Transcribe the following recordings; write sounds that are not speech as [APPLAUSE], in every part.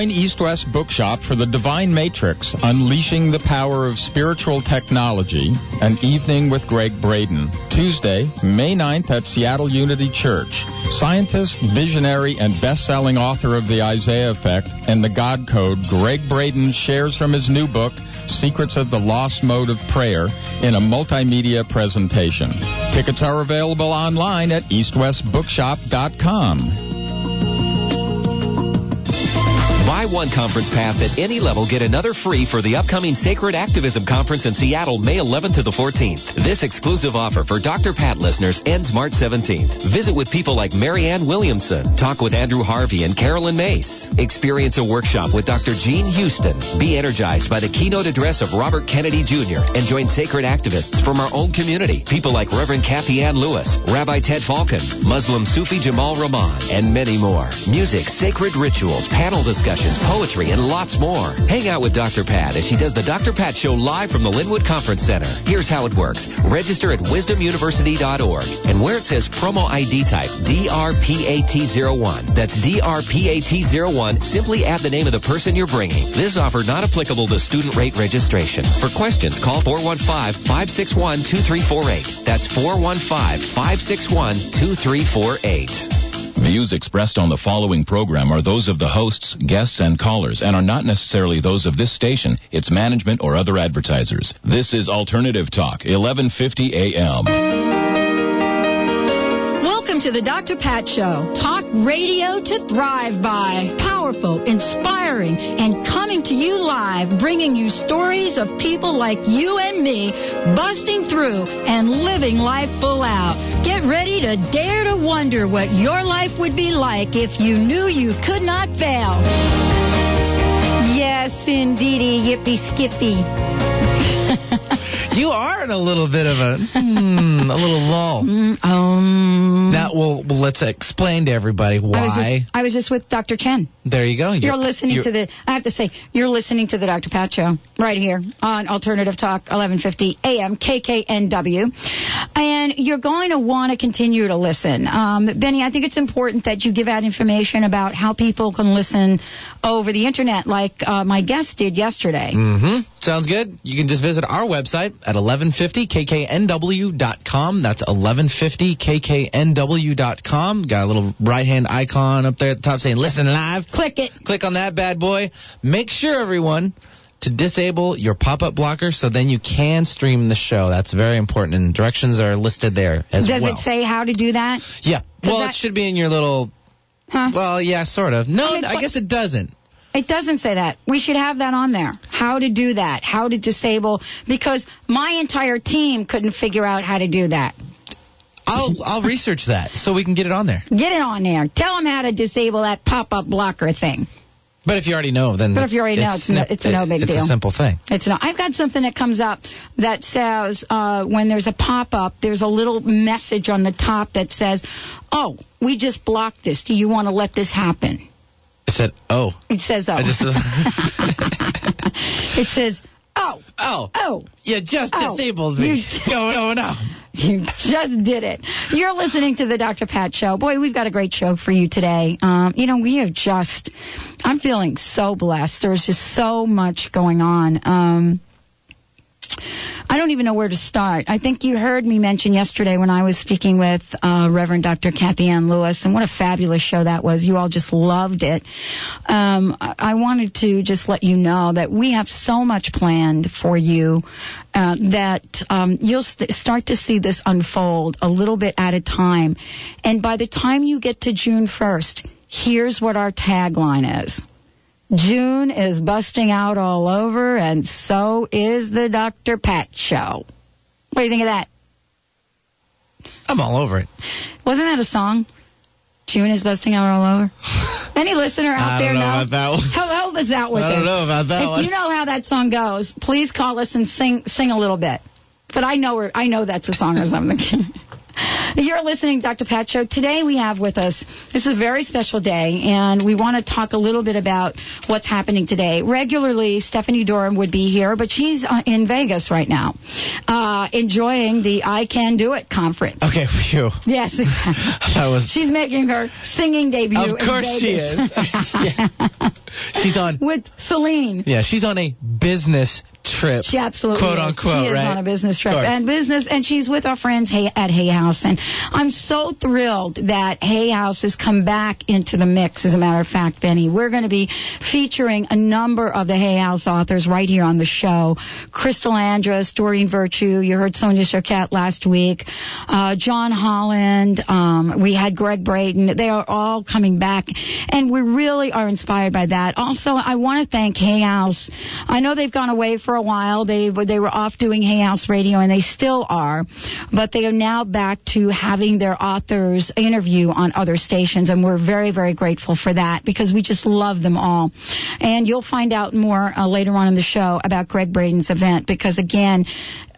Join East West Bookshop for the Divine Matrix, Unleashing the Power of Spiritual Technology, an evening with Gregg Braden. Tuesday, May 9th at Seattle Unity Church. Scientist, visionary, and best-selling author of The Isaiah Effect and The God Code, Gregg Braden shares from his new book, Secrets of the Lost Mode of Prayer, in a multimedia presentation. Tickets are available online at eastwestbookshop.com. Buy one conference pass at any level, get another free for the upcoming Sacred Activism Conference in Seattle, May 11th to the 14th. This exclusive offer for Dr. Pat listeners ends March 17th. Visit with people like Marianne Williamson, talk with Andrew Harvey and Caroline Myss, experience a workshop with Dr. Jean Houston, be energized by the keynote address of Robert Kennedy Jr., and join sacred activists from our own community. People like Reverend Kathy Ann Lewis, Rabbi Ted Falcon, Muslim Sufi Jamal Rahman, and many more. Music, sacred rituals, panel discussions, poetry, and lots more. Hang out with Dr. Pat as she does the Dr. Pat Show live from the Lynnwood Conference Center. Here's how it works. Register at wisdomuniversity.org, and where it says promo ID type DRPAT01, that's DRPAT01, simply add the name of the person you're bringing. This offer not applicable to student rate registration. For questions, call 415-561-2348. That's 415-561-2348. Views expressed on the following program are those of the hosts, guests, and callers, and are not necessarily those of this station, its management, or other advertisers. This is Alternative Talk, 1150 AM. Welcome to the Dr. Pat Show. Talk radio to thrive by. Powerful, inspiring, and coming to you live, bringing you stories of people like you and me busting through and living life full out. Get ready to dare to wonder what your life would be like if you knew you could not fail. Yes, indeedy, yippee skippy. You are in a little bit of a hmm, a little lull. [LAUGHS] Mm, um, now, well, well, let's explain to everybody why. I was just, I was just with Dr. Chen. There you go. You're, you're listening you're, to the. I have to say, you're listening to the Dr. Pat Show right here on Alternative Talk, 1150 AM KKNW, and you're going to want to continue to listen. Um, Benny, I think it's important that you give out information about how people can listen over the internet, like uh, my guest did yesterday. Mm-hmm. Sounds good. You can just visit our website at 1150kknw.com. That's 1150kknw.com. Got a little right hand icon up there at the top saying listen live. Click it. Click on that bad boy. Make sure, everyone, to disable your pop up blocker so then you can stream the show. That's very important, and directions are listed there as Does well. Does it say how to do that? Yeah. Well, that... it should be in your little. Huh? Well, yeah, sort of. No, I, mean, I guess it doesn't. It doesn't say that. We should have that on there. How to do that. How to disable. Because my entire team couldn't figure out how to do that. I'll I'll research that so we can get it on there. Get it on there. Tell them how to disable that pop-up blocker thing. But if you already know, then but if you already know, it's, no, it's a no big it's deal. It's a simple thing. It's not. I've got something that comes up that says uh, when there's a pop-up, there's a little message on the top that says, "Oh, we just blocked this. Do you want to let this happen?" It said, "Oh." It says, "Oh." Just, [LAUGHS] it says, "Oh." Oh. Oh. You just oh. disabled me. You, no, no, no. You just did it. You're listening to the Dr. Pat Show. Boy, we've got a great show for you today. Um, you know, we have just, I'm feeling so blessed. There's just so much going on. Um, I don't even know where to start. I think you heard me mention yesterday when I was speaking with uh, Reverend Dr. Kathy Ann Lewis, and what a fabulous show that was. You all just loved it. Um, I wanted to just let you know that we have so much planned for you uh, that um, you'll st- start to see this unfold a little bit at a time. And by the time you get to June 1st, here's what our tagline is. June is busting out all over, and so is the Dr. Pat Show. What do you think of that? I'm all over it. Wasn't that a song? June is busting out all over. [SIGHS] Any listener out I there know? know? About that one. How help us out with I don't this. know about that if one. you know how that song goes, please call us and sing sing a little bit. But I know I know that's a song or something. [LAUGHS] You're listening Dr. Pat Show. Today we have with us, this is a very special day, and we want to talk a little bit about what's happening today. Regularly, Stephanie Durham would be here, but she's uh, in Vegas right now, uh, enjoying the I Can Do It conference. Okay, phew. Yes. [LAUGHS] that was... [LAUGHS] She's making her singing debut Of course she is. [LAUGHS] yeah. She's on. with Celine. Yeah, she's on a business trip. She absolutely quote is. unquote, she is right? on a business trip and business, and she's with our friends Hay, at Hay House, and I'm so thrilled that Hay House has come back into the mix. As a matter of fact, Benny, we're going to be featuring a number of the Hay House authors right here on the show. Crystal Andrus, Doreen Virtue, you heard Sonia Choquette last week, uh, John Holland, um, we had Gregg Braden. They are all coming back, and we really are inspired by that. Also, I want to thank Hay House. I know they've gone away for a while. They were they were off doing Hay House Radio, and they still are, but they are now back to having their authors interview on other stations, and we're very very grateful for that because we just love them all. And you'll find out more uh, later on in the show about Gregg Braden's event because again.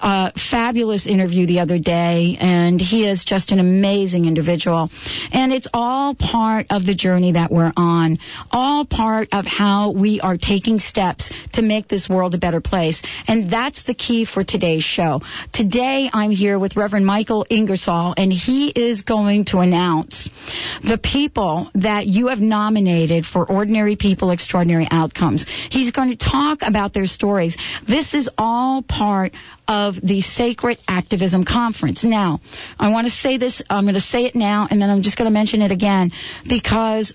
Uh, fabulous interview the other day, and he is just an amazing individual. And it's all part of the journey that we're on, all part of how we are taking steps to make this world a better place. And that's the key for today's show. Today, I'm here with Reverend Michael Ingersoll, and he is going to announce the people that you have nominated for Ordinary People Extraordinary Outcomes. He's going to talk about their stories. This is all part of the Sacred Activism Conference. Now, I want to say this, I'm going to say it now, and then I'm just going to mention it again, because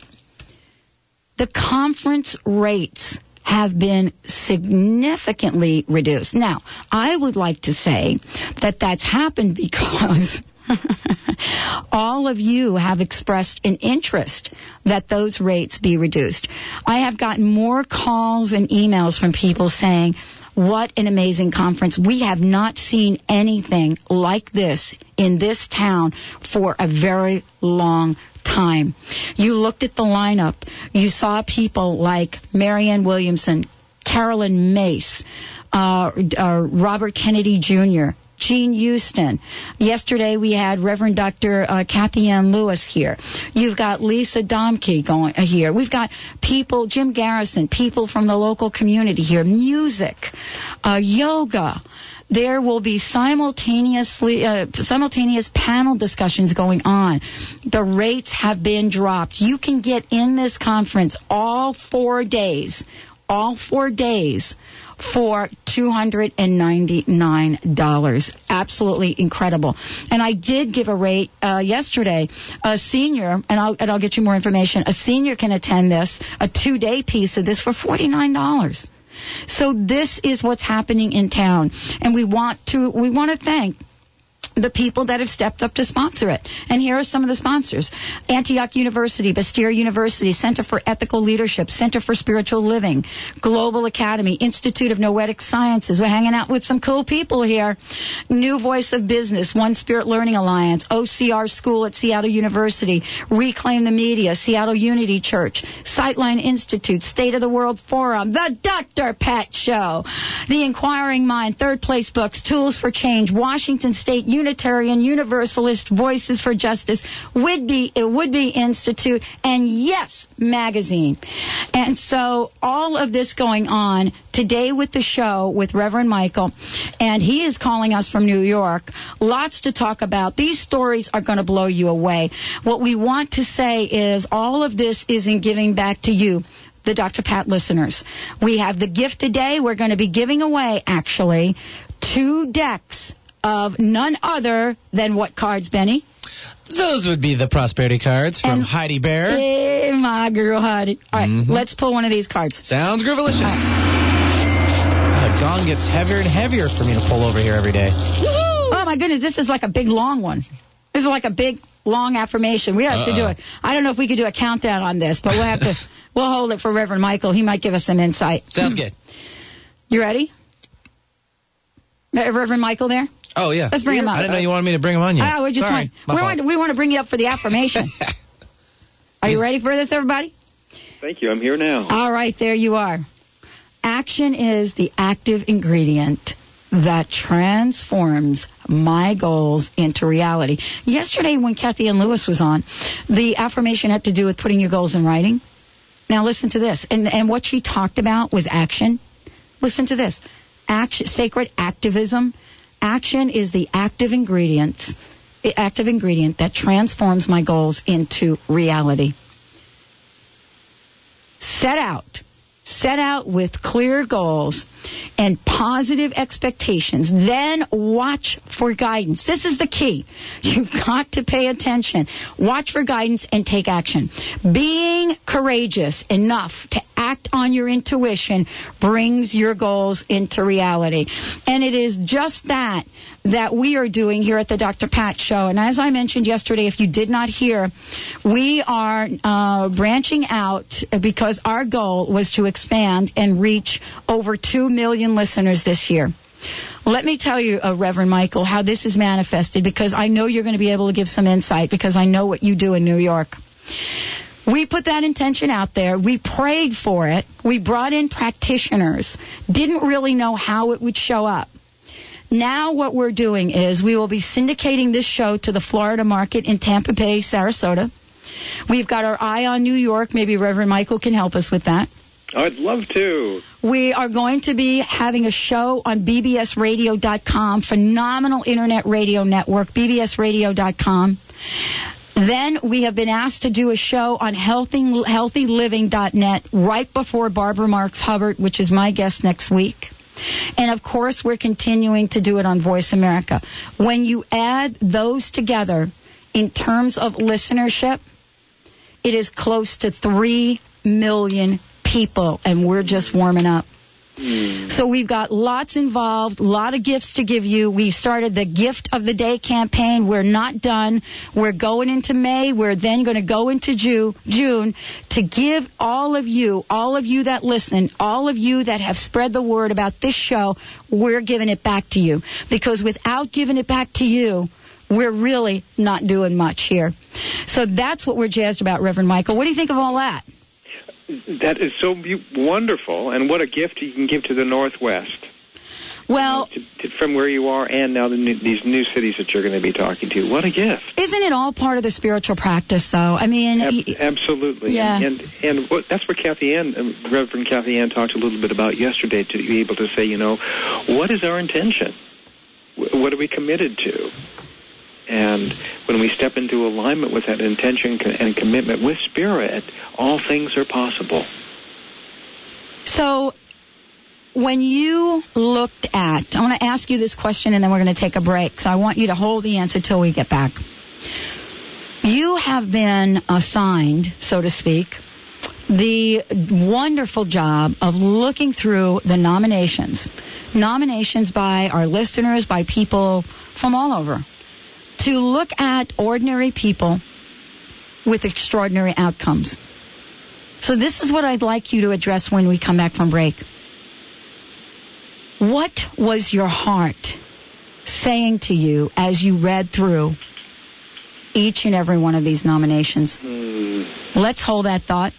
the conference rates have been significantly reduced. Now, I would like to say that that's happened because [LAUGHS] all of you have expressed an interest that those rates be reduced. I have gotten more calls and emails from people saying, what an amazing conference. We have not seen anything like this in this town for a very long time. You looked at the lineup. You saw people like Marianne Williamson, Caroline Myss, uh, uh, Robert Kennedy Jr., Jean Houston. Yesterday we had Reverend Dr. Uh, Kathy Ann Lewis here. You've got Lisa Domke going uh, here. We've got people, Jim Garrison, people from the local community here, music, uh, yoga. There will be simultaneously uh, simultaneous panel discussions going on. The rates have been dropped. You can get in this conference all four days, all four days for $299. Absolutely incredible. And I did give a rate uh, yesterday. A senior, and I'll, and I'll get you more information, a senior can attend this, a two day piece of this for $49. So this is what's happening in town. And we want to, we want to thank the people that have stepped up to sponsor it. And here are some of the sponsors. Antioch University, Bastyr University, Center for Ethical Leadership, Center for Spiritual Living, Global Academy, Institute of Noetic Sciences. We're hanging out with some cool people here. New Voice of Business, One Spirit Learning Alliance, OCR School at Seattle University, Reclaim the Media, Seattle Unity Church, Sightline Institute, State of the World Forum, The Dr. Pat Show, The Inquiring Mind, Third Place Books, Tools for Change, Washington State Unitarian Universalist Voices for Justice, would be it would be Institute, and Yes Magazine. And so all of this going on today with the show with Reverend Michael, and he is calling us from New York. Lots to talk about. These stories are going to blow you away. What we want to say is all of this is in giving back to you the Dr. Pat listeners. We have the gift today. We're going to be giving away, actually, two decks of none other than what cards, Benny? Those would be the prosperity cards from And- Heidi Bear. Hey, my girl, Heidi. All right, Mhm. let's pull one of these cards. Sounds groovalicious. Ah, The gong gets heavier and heavier for me to pull over here every day. Oh my goodness, this is like a big long one. This is like a big long affirmation. We have to do it. I don't know if we could do a countdown on this, but we'll have to. [LAUGHS] We'll hold it for Reverend Michael. He might give us some insight. Sounds good. You ready? Uh, Reverend Michael there? Oh yeah. Let's bring him up. I didn't know you wanted me to bring him on yet. Ah, we just Sorry, want, we, want, we want to bring you up for the affirmation. [LAUGHS] Are you ready for this, everybody? Thank you. I'm here now. All right, there you are. Action is the active ingredient that transforms my goals into reality. Yesterday, when Kathy Ann Lewis was on, the affirmation had to do with putting your goals in writing. Now, listen to this. And, and what she talked about was action. Listen to this. Action, sacred activism. Action is the active ingredient, the active ingredient that transforms my goals into reality. Set out set out with clear goals and positive expectations, then watch for guidance. This is the key. [LAUGHS] You've got to pay attention. Watch for guidance and take action. Being courageous enough to act on your intuition brings your goals into reality. And it is just that that we are doing here at the Dr. Pat Show. And as I mentioned yesterday, if you did not hear, we are uh, branching out because our goal was to expand and reach over 2 million listeners this year. Let me tell you, uh, Reverend Michael, how this is manifested because I know you're going to be able to give some insight because I know what you do in New York. We put that intention out there. We prayed for it. We brought in practitioners. Didn't really know how it would show up. Now what we're doing is we will be syndicating this show to the Florida market in Tampa Bay, Sarasota. We've got our eye on New York. Maybe Reverend Michael can help us with that. I'd love to. We are going to be having a show on bbsradio.com, phenomenal internet radio network, bbsradio.com. Then we have been asked to do a show on healthy, healthyliving.net right before Barbara Marx Hubbard, which is my guest next week. And of course, we're continuing to do it on Voice America. When you add those together in terms of listenership, it is close to 3 million people, and we're just warming up. Mm. So we've got lots involved, a lot of gifts to give you. We started the Gift of the Day campaign. We're not done. We're going into May. We're then going to go into June, June to give all of you, all of you that listen, all of you that have spread the word about this show, we're giving it back to you. Because without giving it back to you, we're really not doing much here. So that's what we're jazzed about, Reverend Michael. What do you think of all that? That is so be- wonderful, and what a gift you can give to the Northwest. Well, to, to, from where you are, and now the new, these new cities that you're going to be talking to. What a gift! Isn't it all part of the spiritual practice, though? I mean, Ab- y- absolutely. Yeah. And and, and what, that's what Kathy Ann, um, Reverend Kathy Ann, talked a little bit about yesterday. To be able to say, you know, what is our intention? Wh- What are we committed to? And when we step into alignment with that intention and commitment with spirit, all things are possible. So, when you looked at, I want to ask you this question and then we're going to take a break. So, I want you to hold the answer till we get back. You have been assigned, so to speak, the wonderful job of looking through the nominations. Nominations by our listeners, by people from all over, to look at ordinary people with extraordinary outcomes. So this is what I'd like you to address when we come back from break. What was your heart saying to you as you read through each and every one of these nominations? Hmm. Let's hold that thought.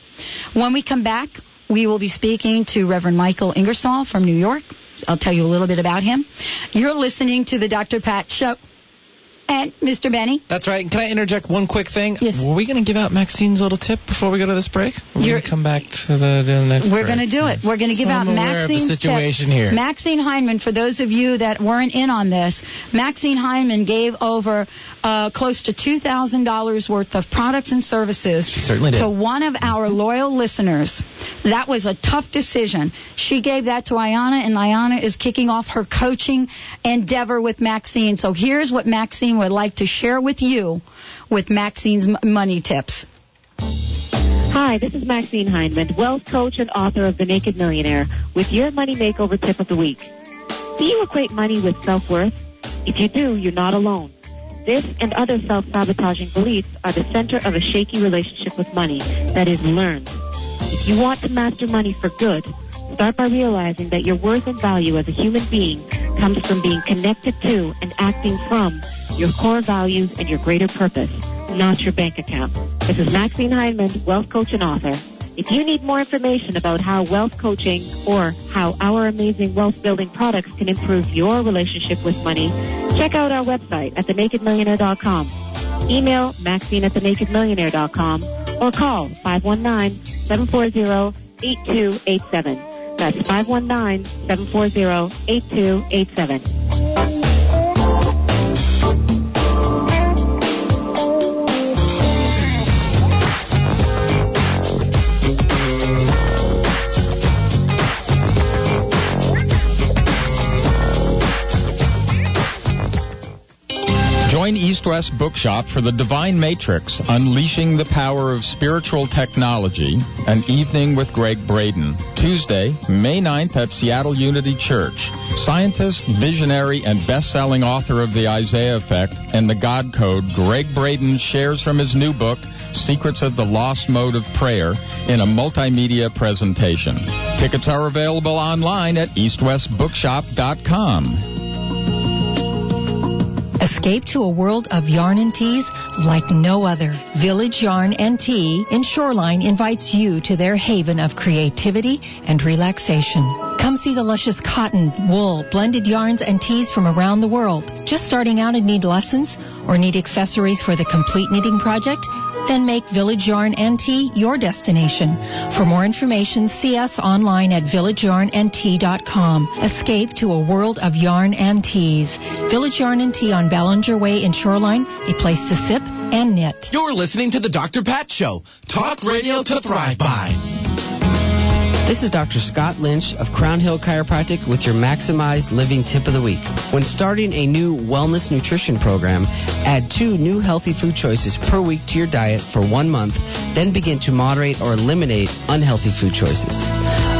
When we come back, we will be speaking to Reverend Michael Ingersoll from New York. I'll tell you a little bit about him. You're listening to the Dr. Pat Show. And Mr. Benny, That's right. Can I interject one quick thing? Yes. Were we going to give out Maxine's little tip before we go to this break? We're going to come back to the, the next We're going to do it. We're going to give So out I'm aware of the Maxine's situation tip. here. Maxine Heineman, for those of you that weren't in on this, Maxine Heineman gave over uh, close to $2,000 worth of products and services She certainly did. to one of our loyal listeners. That was a tough decision. She gave that to Ayana, and Ayana is kicking off her coaching endeavor with Maxine. So here's what Maxine would like to share with you with Maxine's money tips. Hi, this is Maxine Heineman, wealth coach and author of The Naked Millionaire, with your money makeover tip of the week. Do you equate money with self-worth? If you do, you're not alone. This and other self-sabotaging beliefs are the center of a shaky relationship with money that is learned. If you want to master money for good, start by realizing that your worth and value as a human being comes from being connected to and acting from your core values and your greater purpose, not your bank account. This is Maxine Heineman, wealth coach and author. If you need more information about how wealth coaching or how our amazing wealth building products can improve your relationship with money, check out our website at thenakedmillionaire.com. Email Maxine at thenakedmillionaire.com or call 519-740-8287. That's 519-740-8287. East West Bookshop for the Divine Matrix, Unleashing the Power of Spiritual Technology, an evening with Gregg Braden. Tuesday, May 9th at Seattle Unity Church. Scientist, visionary, and best-selling author of The Isaiah Effect and The God Code, Gregg Braden shares from his new book, Secrets of the Lost Mode of Prayer, in a multimedia presentation. Tickets are available online at eastwestbookshop.com. Escape to a world of yarn and teas like no other. Village Yarn and Tea in Shoreline invites you to their haven of creativity and relaxation. Come see the luscious cotton, wool, blended yarns, and teas from around the world. Just starting out and need lessons or need accessories for the complete knitting project? Then make Village Yarn and Tea your destination. For more information, see us online at villageyarnandtea.com. Escape to a world of yarn and teas. Village Yarn and Tea on Ballinger Way in Shoreline, a place to sip and knit. You're listening to the Dr. Pat Show. Talk radio to thrive by. This is Dr. Scott Lynch of Crown Hill Chiropractic with your maximized living tip of the week. When starting a new wellness nutrition program, add two new healthy food choices per week to your diet for one month, then begin to moderate or eliminate unhealthy food choices.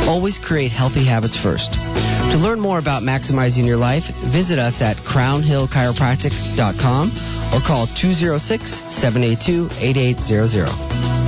Always create healthy habits first. To learn more about maximizing your life, visit us at crownhillchiropractic.com or call 206 782 8800.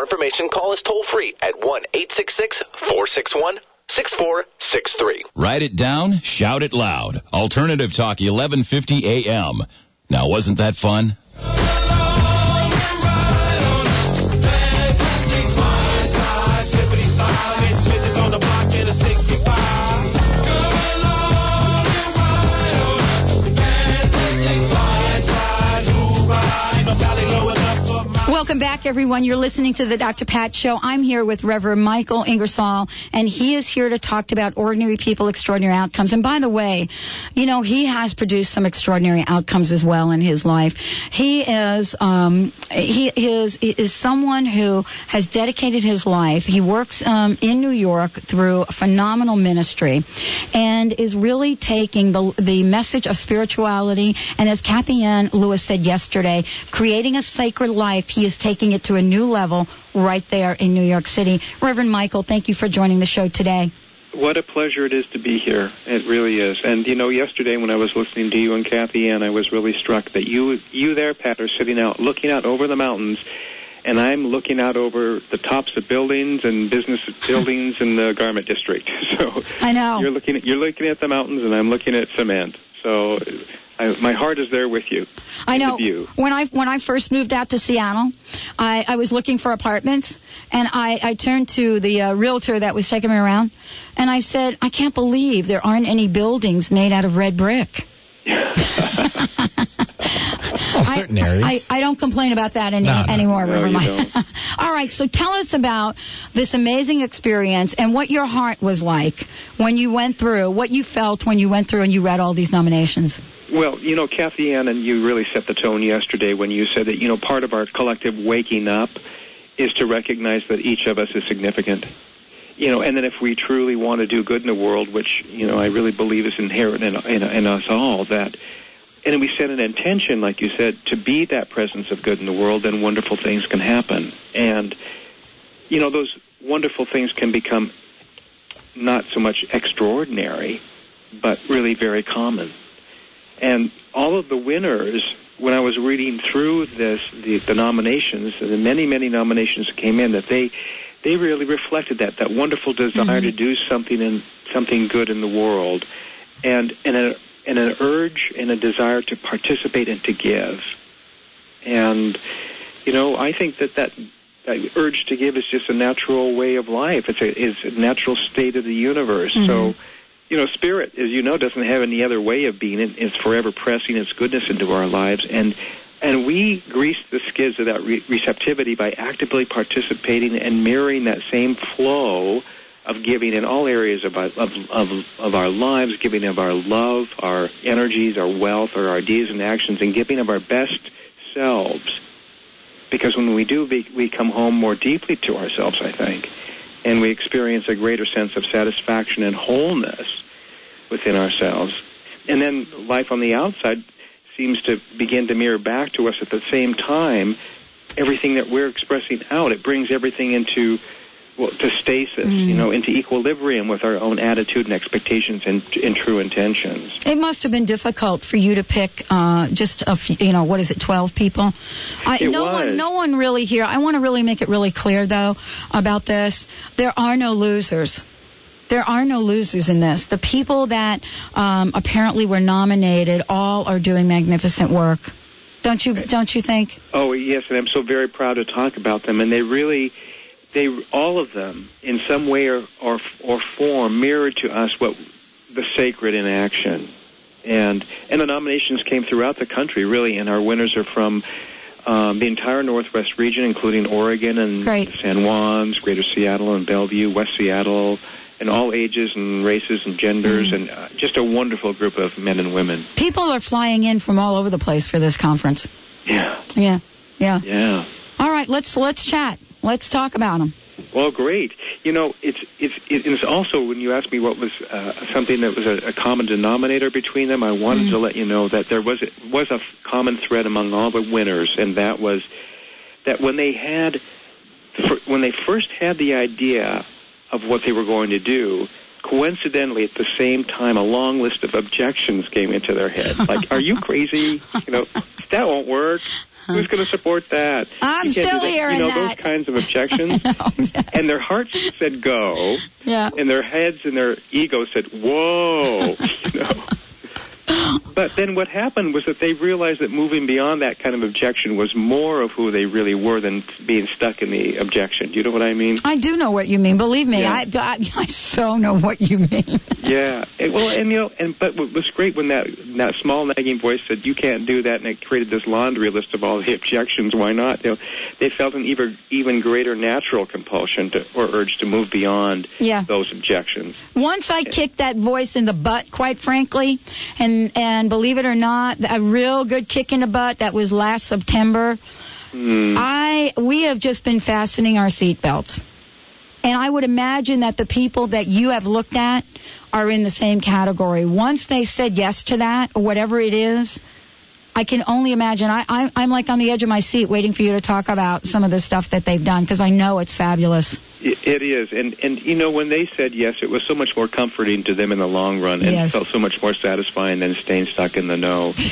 More information, call us toll free at 1 866 461 6463. Write it down, shout it loud. Alternative Talk 1150 AM. Now, wasn't that fun? Everyone. You're listening to the Dr. Pat Show. I'm here with Reverend Michael Ingersoll, and he is here to talk about ordinary people, extraordinary outcomes. And by the way, you know, he has produced some extraordinary outcomes as well in his life. He is, um, he is, is someone who has dedicated his life. He works um, in New York through a phenomenal ministry, and is really taking the the message of spirituality. And as Kathy Ann Lewis said yesterday, creating a sacred life. He is taking it to a new level right there in New York City. Reverend Michael, thank you for joining the show today. What a pleasure it is to be here. It really is. And you know, yesterday when I was listening to you and Kathy Ann, I was really struck that you you there, Pat, are sitting out looking out over the mountains and I'm looking out over the tops of buildings and business buildings in the garment district. [LAUGHS] So I know. You're looking at you're looking at the mountains and I'm looking at cement. So I, my heart is there with you. I know. The. When I when I first moved out to Seattle, I, I was looking for apartments, and I, I turned to the uh, realtor that was taking me around, and I said, I can't believe there aren't any buildings made out of red brick. [LAUGHS] Well, certain I, areas. I, I don't complain about that any, No, no. anymore, No, Reverend you Mike. [LAUGHS] All right, so tell us about this amazing experience and what your heart was like when you went through, what you felt when you went through and you read all these nominations. Well, you know, Kathy Ann, and you really set the tone yesterday when you said that, you know, part of our collective waking up is to recognize that each of us is significant. You know, and then if we truly want to do good in the world, which, you know, I really believe is inherent in, in, in us all, that, and we set an intention, like you said, to be that presence of good in the world, then wonderful things can happen. And, you know, those wonderful things can become not so much extraordinary, but really very common. And all of the winners, when I was reading through this, the, the nominations, the many, many nominations that came in, that they they really reflected that that wonderful desire to mm-hmm. do something in something good in the world, and and a, and an urge and a desire to participate and to give. And you know, I think that that, that urge to give is just a natural way of life. It's a it's a natural state of the universe. So. Mm-hmm. You know, spirit, as you know, doesn't have any other way of being. It, it's forever pressing its goodness into our lives, and and we grease the skids of that re- receptivity by actively participating and mirroring that same flow of giving in all areas of our, of, of, of our lives, giving of our love, our energies, our wealth, our ideas and actions, and giving of our best selves. Because when we do, we, we come home more deeply to ourselves, I think, and we experience a greater sense of satisfaction and wholeness within ourselves. And then life on the outside seems to begin to mirror back to us at the same time everything that we're expressing out. It brings everything into well, to stasis, you know, into equilibrium with our own attitude and expectations and, and true intentions. It must have been difficult for you to pick uh, just a few, you know, what is it, 12 people? I, It no was. one, no one really here. I want to really make it really clear though about this. There are no losers. There are no losers in this. The people that um, apparently were nominated all are doing magnificent work. Don't you? Don't you think? Oh yes, and I'm so very proud to talk about them. And they really, they all of them, in some way or or, or form, mirrored to us what the sacred in action. And and the nominations came throughout the country, really. And our winners are from um, the entire Northwest region, including Oregon and Great. San Juan's, Greater Seattle and Bellevue, West Seattle, and all ages and races and genders, and uh, just a wonderful group of men and women. People are flying in from all over the place for this conference. Yeah, Yeah, yeah. yeah. All right, let's let's chat. Let's talk about them. Well, great. You know, it's it's it's also when you asked me what was uh, something that was a, a common denominator between them, I wanted to let you know that there was it was a f- common thread among all the winners, and that was that when they had when they first had the idea of what they were going to do. Coincidentally, at the same time, a long list of objections came into their head. Like, are you crazy? You know, that won't work. Uh-huh. Who's going to support that? I'm still that. hearing You know, that. those kinds of [LAUGHS] objections. And their hearts said go, Yeah. and their heads and their ego said whoa. [LAUGHS] you know. [GASPS] But then what happened was that they realized that moving beyond that kind of objection was more of who they really were than being stuck in the objection. Do you know what I mean? I do know what you mean. Believe me, Yeah. I, I [LAUGHS] I so know what you mean. [LAUGHS] Yeah. And, well, and you know, and but what was great when that that small nagging voice said you can't do that, and it created this laundry list of all the [LAUGHS] objections. Why not? You know, they felt an even even greater natural compulsion to or urge to move beyond Yeah. those objections. Once I eh. kicked that voice in the butt, quite frankly, and and believe it or not, a real good kick in the butt. That was last September. Hmm. I we have just been fastening our seatbelts, and I would imagine that the people that you have looked at are in the same category. Once they said yes to that, or whatever it is. I can only imagine. I, I'm like on the edge of my seat waiting for you to talk about some of the stuff that they've done because I know it's fabulous. It is, and and you know when they said yes, it was so much more comforting to them in the long run, and Yes. felt so much more satisfying than staying stuck in the no. [LAUGHS]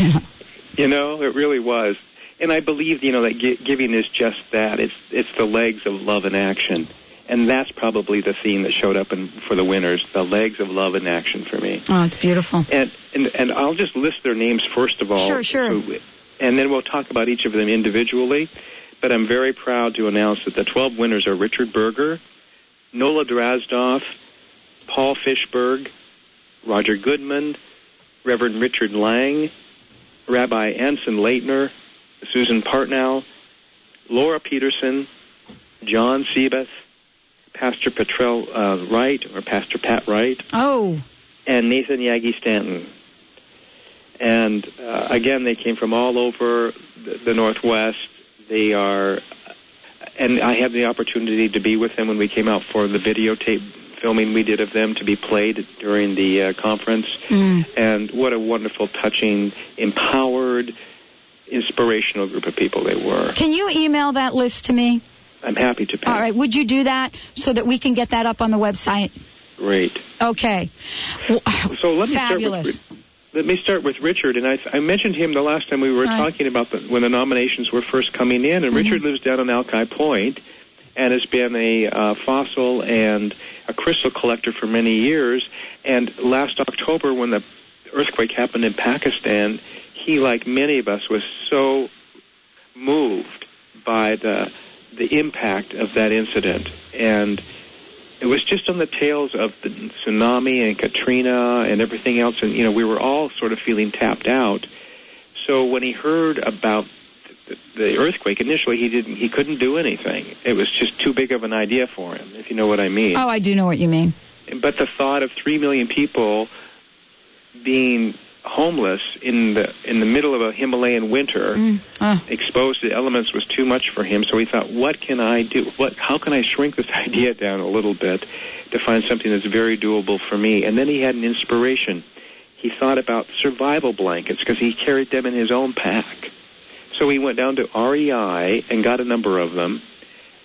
You know, it really was, and I believe you know that gi- giving is just that. It's it's the legs of love and action, and that's probably the theme that showed up in, for the winners. The legs of love and action for me, Oh, it's beautiful. and and and I'll just list their names first of all. Sure, sure. so- and then we'll talk about each of them individually. But I'm very proud to announce that the 12 winners are Richard Berger, Nola Drazdoff, Paul Fishberg, Roger Goodman, Reverend Richard Lang, Rabbi Anson Laytner, Susan Partnow, Laura Peterson, John Sebeth, Pastor Petrell uh, Wright, or Pastor Pat Wright, Oh, and Nathan Yagi Stanton. And uh, again, they came from all over the, the Northwest. They are, and I had the opportunity to be with them when we came out for the videotape filming we did of them to be played during the uh, conference. Mm. And what a wonderful, touching, empowered, inspirational group of people they were. Can you email that list to me? I'm happy to. All right, would you do that so that we can get that up on the website? Great. Okay. W- So let me Fabulous. start with let me start with Richard. And I, I mentioned him the last time we were Right. talking about the, when the nominations were first coming in. And Mm-hmm. Richard lives down on Alki Point, and has been a uh, fossil and a crystal collector for many years. And last October, when the earthquake happened in Pakistan, he, like many of us, was so moved by the the impact of that incident and it was just on the tails of the tsunami and Katrina and everything else, and you know we were all sort of feeling tapped out. So when he heard about the, earthquake, initially he didn't, he couldn't do anything. It was just too big of an idea for him, if you know what I mean. Oh, I do know what you mean. But the thought of three million people being homeless in the in the middle of a Himalayan winter, Mm. Ah. exposed to the elements, was too much for him. So he thought, "What can I do? What? How can I shrink this [LAUGHS] idea down a little bit to find something that's very doable for me?" And then he had an inspiration. He thought about survival blankets because he carried them in his own pack. So he went down to REI and got a number of them,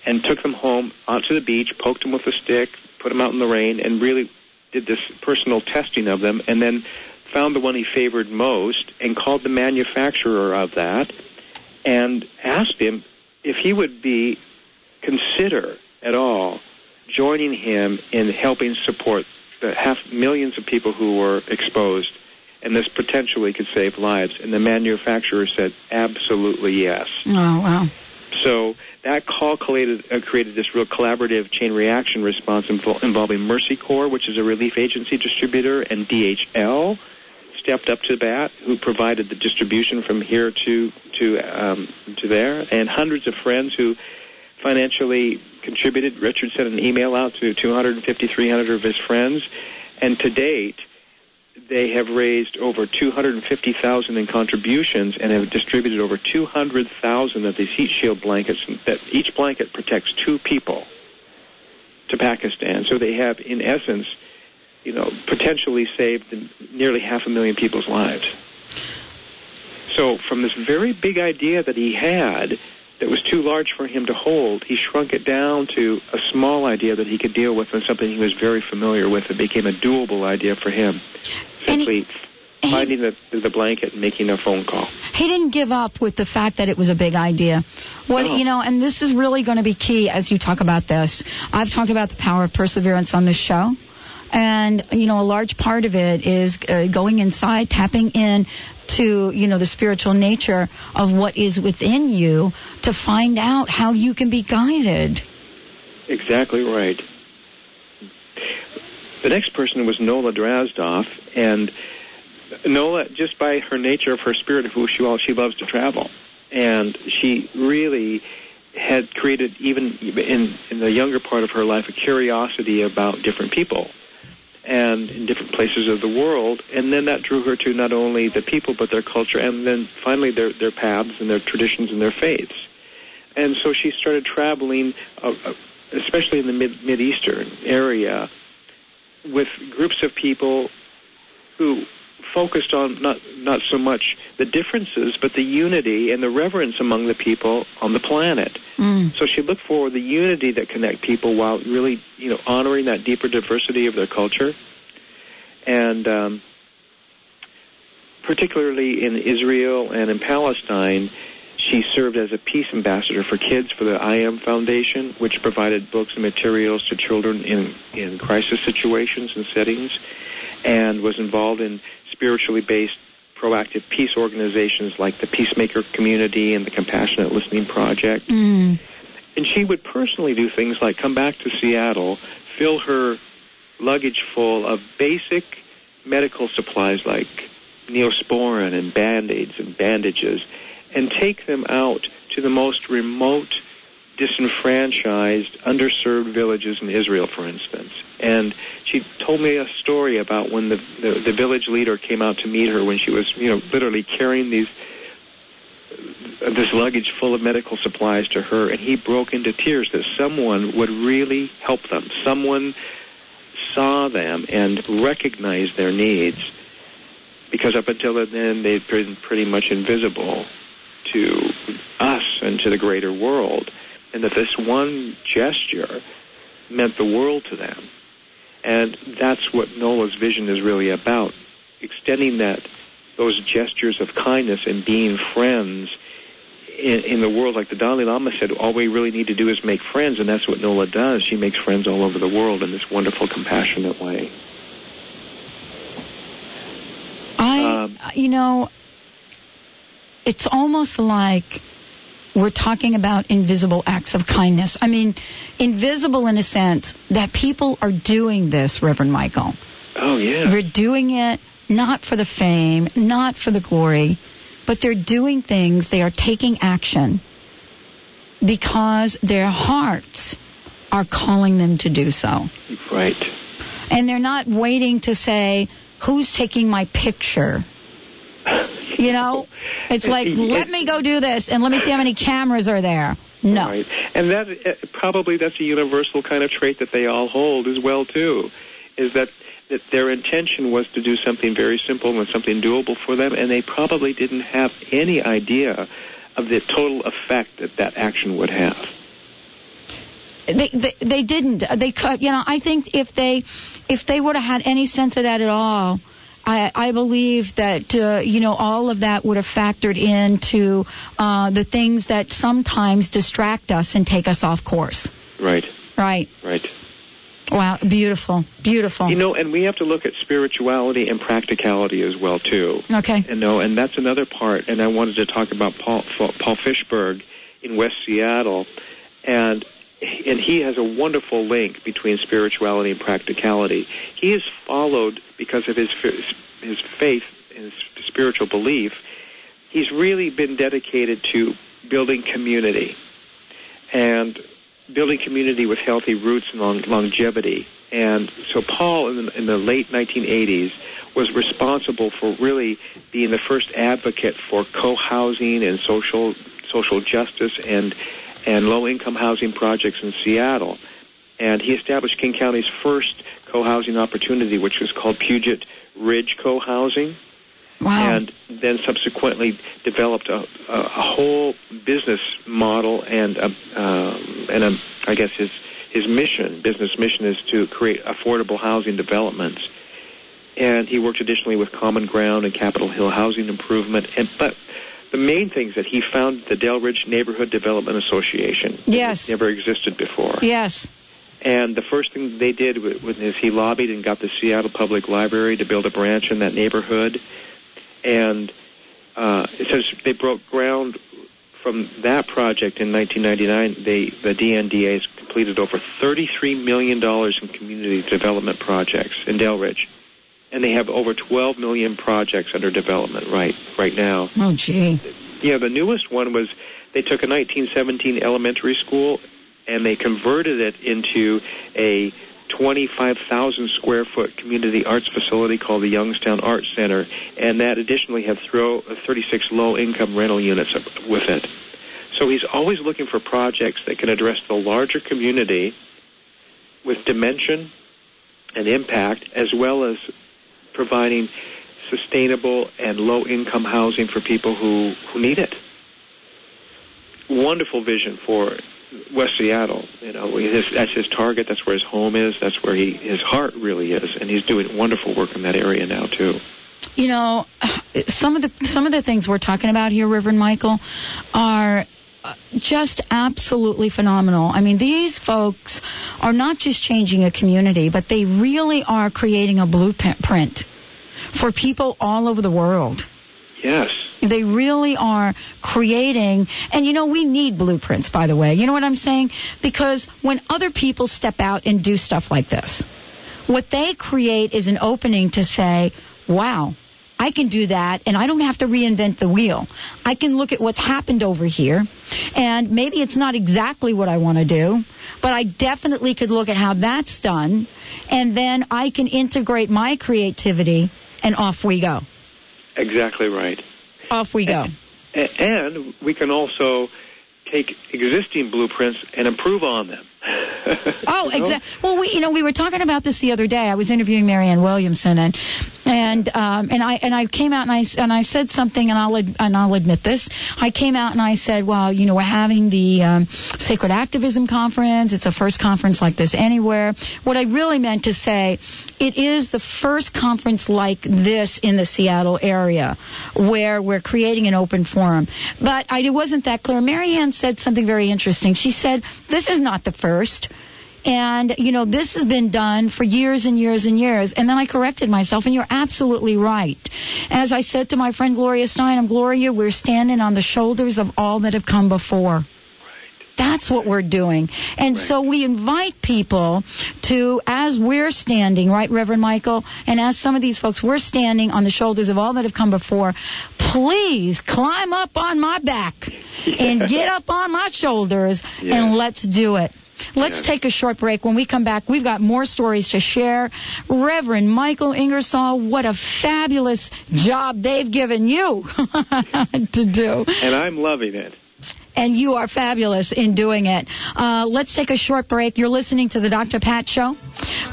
and took them home onto the beach, poked them with a stick, put them out in the rain, and really did this personal testing of them, and then found the one he favored most and called the manufacturer of that and asked him if he would be consider at all joining him in helping support the half millions of people who were exposed and this potentially could save lives and the manufacturer said absolutely yes Oh, wow. so that call created, uh, created this real collaborative chain reaction response invol- involving Mercy Corps, which is a relief agency distributor, and DHL stepped up to the bat, who provided the distribution from here to to um, to there, and hundreds of friends who financially contributed. Richard sent an email out to 250, 300 of his friends, and to date, they have raised over 250,000 in contributions and have distributed over 200,000 of these heat shield blankets. That each blanket protects two people to Pakistan. So they have, in essence, you know, potentially saved nearly half a million people's lives. So from this very big idea that he had that was too large for him to hold, he shrunk it down to a small idea that he could deal with and something he was very familiar with. It became a doable idea for him. Simply finding the, the blanket and making a phone call. He didn't give up with the fact that it was a big idea. What No. you know, and this is really going to be key as you talk about this. I've talked about the power of perseverance on this show. And you know, a large part of it is uh, going inside, tapping in to you know the spiritual nature of what is within you to find out how you can be guided. Exactly right. The next person was Nola Drazdoff, and Nola, just by her nature of her spirit of who she was, she loves to travel, and she really had created, even in in the younger part of her life, a curiosity about different people and in different places of the world, and then that drew her to not only the people but their culture, and then finally their their paths and their traditions and their faiths. And so she started traveling, uh, uh, especially in the mid eastern area, with groups of people who focused on not not so much the differences, but the unity and the reverence among the people on the planet. So she looked for the unity that connect people while really, you know, honoring that deeper diversity of their culture. And um, particularly in Israel and in Palestine, she served as a peace ambassador for kids for the I Am Foundation, which provided books and materials to children in, in crisis situations and settings, and was involved in spiritually based proactive peace organizations like the Peacemaker Community and the Compassionate Listening Project. Mm. And she would personally do things like come back to Seattle, fill her luggage full of basic medical supplies like neosporin and band-aids and bandages and take them out to the most remote, disenfranchised, underserved villages in Israel, for instance. And she told me a story about when the, the, the village leader came out to meet her when she was, you know, literally carrying these this luggage full of medical supplies to her, and he broke into tears that someone would really help them. Someone saw them and recognized their needs, because up until then they'd been pretty much invisible to us and to the greater world, and that this one gesture meant the world to them. And that's what Nola's vision is really about, extending that those gestures of kindness and being friends in, in the world, like the Dalai Lama said, all we really need to do is make friends, and that's what Nola does. She makes friends all over the world in this wonderful, compassionate way. I, Um, you know, it's almost like we're talking about invisible acts of kindness. I mean, invisible in a sense that people are doing this, Reverend Michael. Oh yeah. They're doing it not for the fame, not for the glory, but they're doing things, they are taking action because their hearts are calling them to do so. Right. And they're not waiting to say, who's taking my picture? You [LAUGHS] know, it's like, let me go do this and let me see how many cameras are there. No. Right. And that uh, probably that's a universal kind of trait that they all hold as well too, is that that their intention was to do something very simple and something doable for them, and they probably didn't have any idea of the total effect that that action would have. They, they they didn't. They cut. You know, I think if they if they would have had any sense of that at all, I, I believe that uh, you know all of that would have factored into uh, the things that sometimes distract us and take us off course. Right. Right. Right. Wow. Beautiful. Beautiful. You know, and we have to look at spirituality and practicality as well too. Okay. You know, and that's another part. And I wanted to talk about Paul Paul Fischburg in West Seattle, and and he has a wonderful link between spirituality and practicality. He is followed because of his his faith and his spiritual belief. He's really been dedicated to building community and building community with healthy roots and long, longevity. And so Paul, in the, in the late 1980s, was responsible for really being the first advocate for co-housing and social social justice and and low-income housing projects in Seattle. And he established King County's first co-housing opportunity, which was called Puget Ridge Co-housing. Wow. And then subsequently developed a, a, a whole business model and a, um, and a, I guess his his mission, business mission, is to create affordable housing developments. And he worked additionally with Common Ground and Capitol Hill Housing Improvement. And but the main things that he founded the Delridge Neighborhood Development Association. Yes. Never existed before. Yes. And the first thing they did was he lobbied and got the Seattle Public Library to build a branch in that neighborhood. And uh, it says they broke ground from that project in 1999. They, the DNDA has completed over 33 million dollars in community development projects in Delridge, and they have over 12 million projects under development right right now. Oh, gee. Yeah, the newest one was they took a 1917 elementary school and they converted it into a 25,000 square foot community arts facility called the Youngstown Arts Center, and that additionally throw, 36 low income rental units with it. So he's always looking for projects that can address the larger community with dimension and impact, as well as providing sustainable and low income housing for people who, who need it. Wonderful vision for West Seattle. You know, his, that's his target. That's where his home is. That's where he his heart really is, and he's doing wonderful work in that area now too. You know, [SIGHS] some of the some of the things we're talking about here, Reverend Michael, are just absolutely phenomenal. I mean, these folks are not just changing a community, but they really are creating a blueprint for people all over the world. Yes. They really are creating, and you know, we need blueprints, by the way. You know what I'm saying? Because when other people step out and do stuff like this, what they create is an opening to say, wow, I can do that, and I don't have to reinvent the wheel. I can look at what's happened over here, and maybe it's not exactly what I want to do, but I definitely could look at how that's done, and then I can integrate my creativity, and off we go. Exactly right. Off we go. And, and we can also take existing blueprints and improve on them. [LAUGHS] oh, exactly. Well, we, you know, we were talking about this the other day. I was interviewing Marianne Williamson, and And um, and I and I came out and I and I said something, and I'll ad- and I'll admit this. I came out and I said, well, you know, we're having the um, Sacred Activism Conference. It's the first conference like this anywhere. What I really meant to say, it is the first conference like this in the Seattle area where we're creating an open forum. But I, it wasn't that clear. Marianne said something very interesting. She said, this is not the first. And, you know, this has been done for years and years and years. And then I corrected myself, and you're absolutely right. As I said to my friend Gloria Steinem, Gloria, we're standing on the shoulders of all that have come before. That's what we're doing. And so we invite people to, as we're standing, right, Reverend Michael, and as some of these folks, we're standing on the shoulders of all that have come before, please climb up on my back and [LAUGHS] get up on my shoulders and let's do it. Let's take a short break. When we come back, we've got more stories to share. Reverend Michael Ingersoll, what a fabulous job they've given you [LAUGHS] to do. And I'm loving it. And you are fabulous in doing it. Uh, let's take a short break. You're listening to the Dr. Pat Show.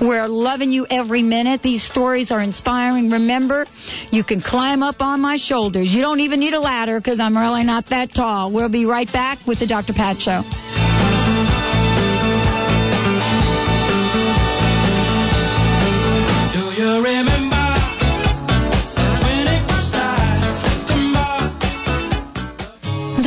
We're loving you every minute. These stories are inspiring. Remember, you can climb up on my shoulders. You don't even need a ladder because I'm really not that tall. We'll be right back with the Dr. Pat Show. Do you remember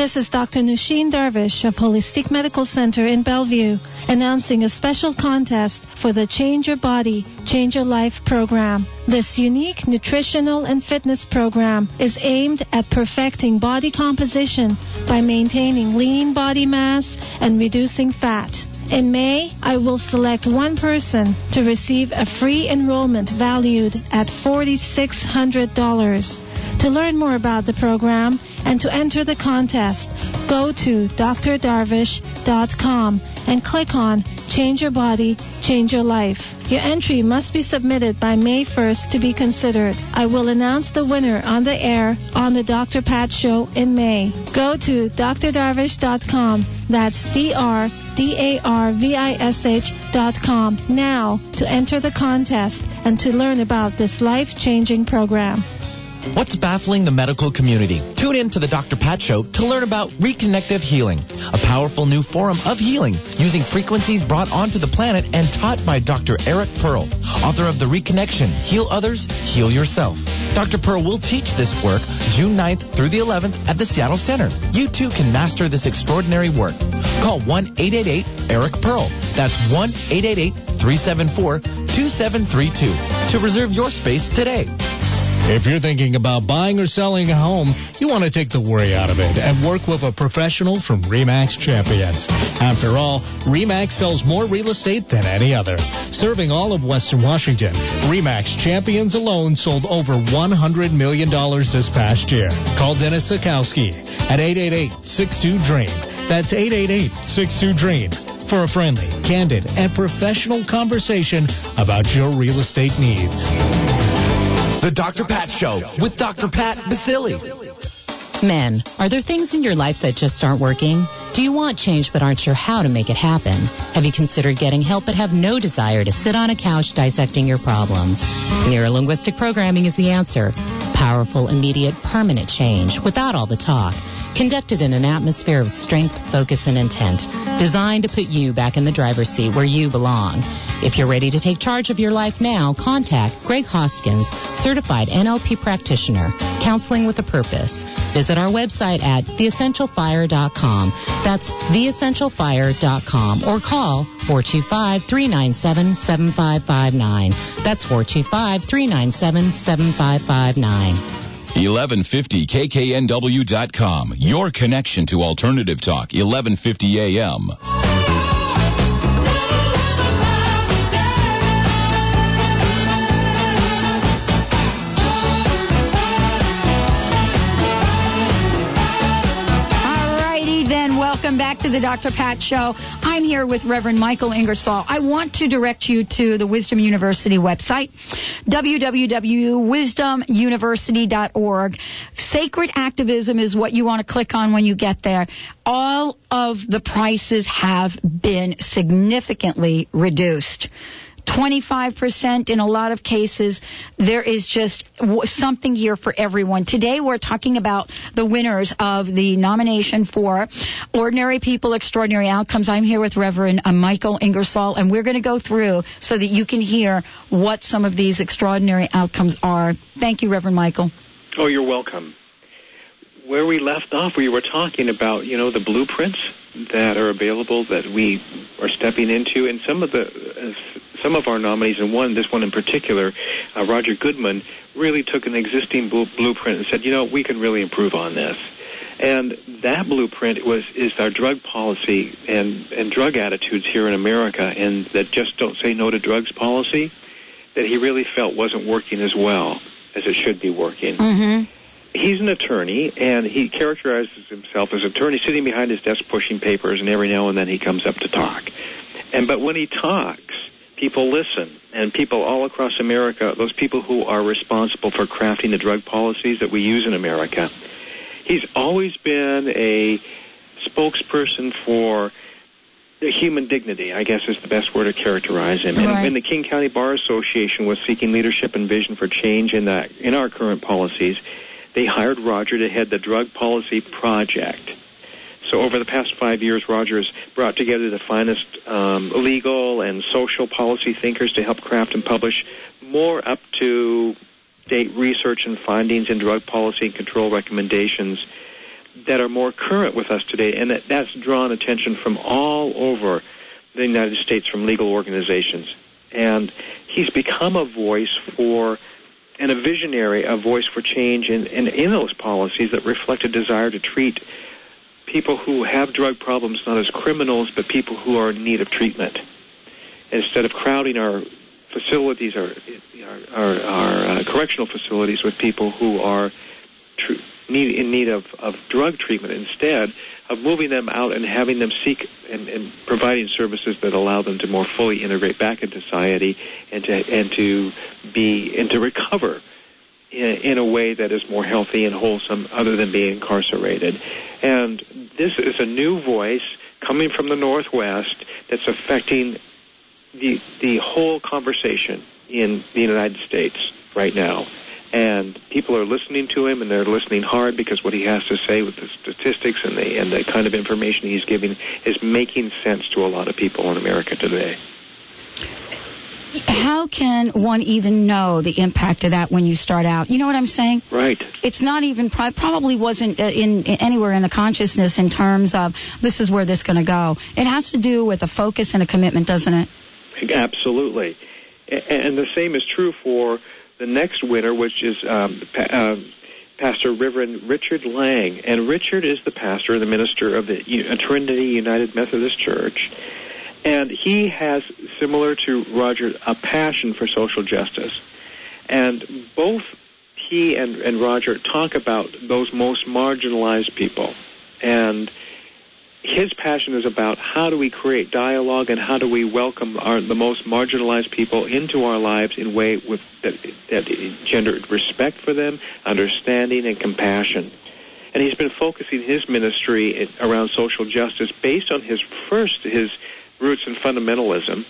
This is Dr. Nushin Darvish of Holistic Medical Center in Bellevue announcing a special contest for the Change Your Body, Change Your Life program. This unique nutritional and fitness program is aimed at perfecting body composition by maintaining lean body mass and reducing fat. In May, I will select one person to receive a free enrollment valued at $4,600. To learn more about the program and to enter the contest, go to drdarvish.com and click on Change Your Body, Change Your Life. Your entry must be submitted by May 1st to be considered. I will announce the winner on the air on the Dr. Pat Show in May. Go to drdarvish.com. That's D-R-D-A-R-V-I-S-H dot com now to enter the contest and to learn about this life-changing program. What's baffling the medical community? Tune in to the Dr. Pat Show to learn about Reconnective Healing, a powerful new form of healing using frequencies brought onto the planet and taught by Dr. Eric Pearl, author of The Reconnection Heal Others, Heal Yourself. Dr. Pearl will teach this work June 9th through the 11th at the Seattle Center. You too can master this extraordinary work. Call 1 888 Eric Pearl. That's 1 888 374 2732 to reserve your space today. If you're thinking about buying or selling a home, you want to take the worry out of it and work with a professional from REMAX Champions. After all, REMAX sells more real estate than any other. Serving all of Western Washington, REMAX Champions alone sold over $100 million this past year. Call Dennis Sikowski at 888-62-DREAM. That's 888-62-DREAM for a friendly, candid, and professional conversation about your real estate needs. The Dr. Pat Show with Dr. Pat Baccili. Men, are there things in your life that just aren't working? Do you want change but aren't sure how to make it happen? Have you considered getting help but have no desire to sit on a couch dissecting your problems? Neurolinguistic programming is the answer. Powerful, immediate, permanent change without all the talk. Conducted in an atmosphere of strength, focus, and intent. Designed to put you back in the driver's seat where you belong. If you're ready to take charge of your life now, contact Greg Hoskins, certified NLP practitioner, counseling with a purpose. Visit our website at theessentialfire.com. That's theessentialfire.com or call 425-397-7559. That's 425-397-7559. 1150kknw.com. Your connection to Alternative Talk, 1150 AM. Welcome back to the Dr. Pat Show. I'm here with Reverend Michael Ingersoll. I want to direct you to the Wisdom University website, www.wisdomuniversity.org. Sacred activism is what you want to click on when you get there. All of the prices have been significantly reduced. 25% in a lot of cases. There is just something here for everyone. Today we're talking about the winners of the nomination for Ordinary People, Extraordinary Outcomes. I'm here with Reverend uh, Michael Ingersoll, and we're going to go through so that you can hear what some of these extraordinary outcomes are. Thank you, Reverend Michael. Oh, you're welcome. Where we left off, we were talking about, you know, the blueprints that are available that we are stepping into, and some of the some of our nominees, and one, this one in particular, uh, Roger Goodman, really took an existing blu- blueprint and said, you know, we can really improve on this. And that blueprint was is our drug policy and and drug attitudes here in America, and that just don't say no to drugs policy, that he really felt wasn't working as well as it should be working Mm-hmm. he's an attorney and he characterizes himself as an attorney sitting behind his desk pushing papers and every now and then he comes up to talk and but when he talks people listen and people all across america those people who are responsible for crafting the drug policies that we use in america he's always been a spokesperson for the human dignity, I guess is the best word to characterize him. And when the King County Bar Association was seeking leadership and vision for change in the in our current policies, they hired Roger to head the drug policy project. So over the past five years, Roger has brought together the finest um, legal and social policy thinkers to help craft and publish more up to date research and findings in drug policy and control recommendations that are more current with us today, and that, that's drawn attention from all over the United States from legal organizations. And he's become a voice for and a visionary, a voice for change in, in, in those policies that reflect a desire to treat people who have drug problems not as criminals, but people who are in need of treatment. Instead of crowding our facilities, our, our, our uh, correctional facilities with people who are tr- need, in need of, of drug treatment, instead of moving them out and having them seek and, and providing services that allow them to more fully integrate back into society and to and to be and to recover in, a way that is more healthy and wholesome, other than being incarcerated. And this is a new voice coming from the Northwest that's affecting the the whole conversation in the United States right now. And people are listening to him, and they're listening hard because what he has to say with the statistics and the and the kind of information he's giving is making sense to a lot of people in America today. How can one even know the impact of that when you start out? You know what I'm saying? Right. It's not even probably wasn't uh, in, in anywhere in the consciousness in terms of this is where this is going to go. It has to do with a focus and a commitment, doesn't it? Absolutely. And the same is true for the next winner, which is um, pa- uh, Pastor Reverend Richard Lang. And Richard is the pastor and the minister of the U- Trinity United Methodist Church. And he has, similar to Roger, a passion for social justice. And both he and, and Roger talk about those most marginalized people. And his passion is about how do we create dialogue and how do we welcome our, the most marginalized people into our lives in way with, that, that respect for them, understanding, and compassion. And he's been focusing his ministry around social justice based on his first his roots in fundamentalism,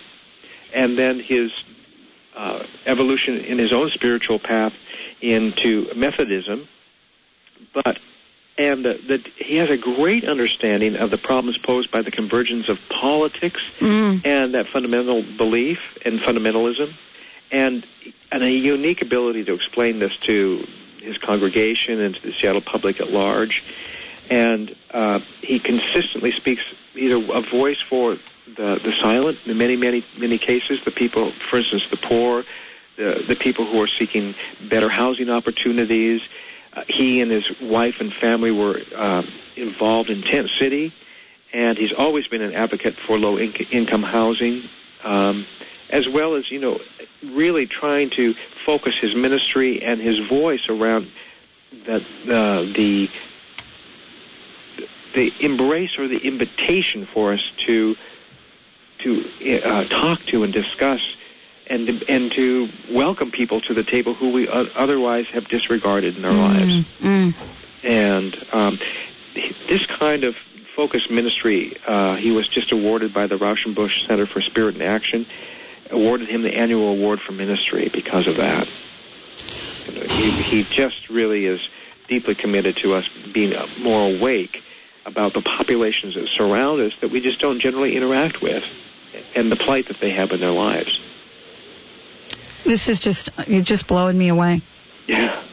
and then his uh, evolution in his own spiritual path into Methodism, but and that that he has a great understanding of the problems posed by the convergence of politics and that fundamental belief and fundamentalism, and and a unique ability to explain this to his congregation and to the Seattle public at large. And uh, he consistently speaks either a voice for the the silent in many many many cases, the people, for instance, the poor, the the people who are seeking better housing opportunities. Uh, he and his wife and family were uh, involved in Tent City, and he's always been an advocate for low inc- income housing, um, as well as you know, really trying to focus his ministry and his voice around that uh, the the embrace or the invitation for us to to uh, talk to and discuss and and to welcome people to the table who we otherwise have disregarded in our lives. Mm. And um, this kind of focused ministry, uh, he was just awarded by the Rauschenbusch Center for Spirit and Action. awarded him the annual award for ministry because of that. He, he just really is deeply committed to us being more awake about the populations that surround us that we just don't generally interact with and the plight that they have in their lives. This is just you're just blowing me away. Yeah.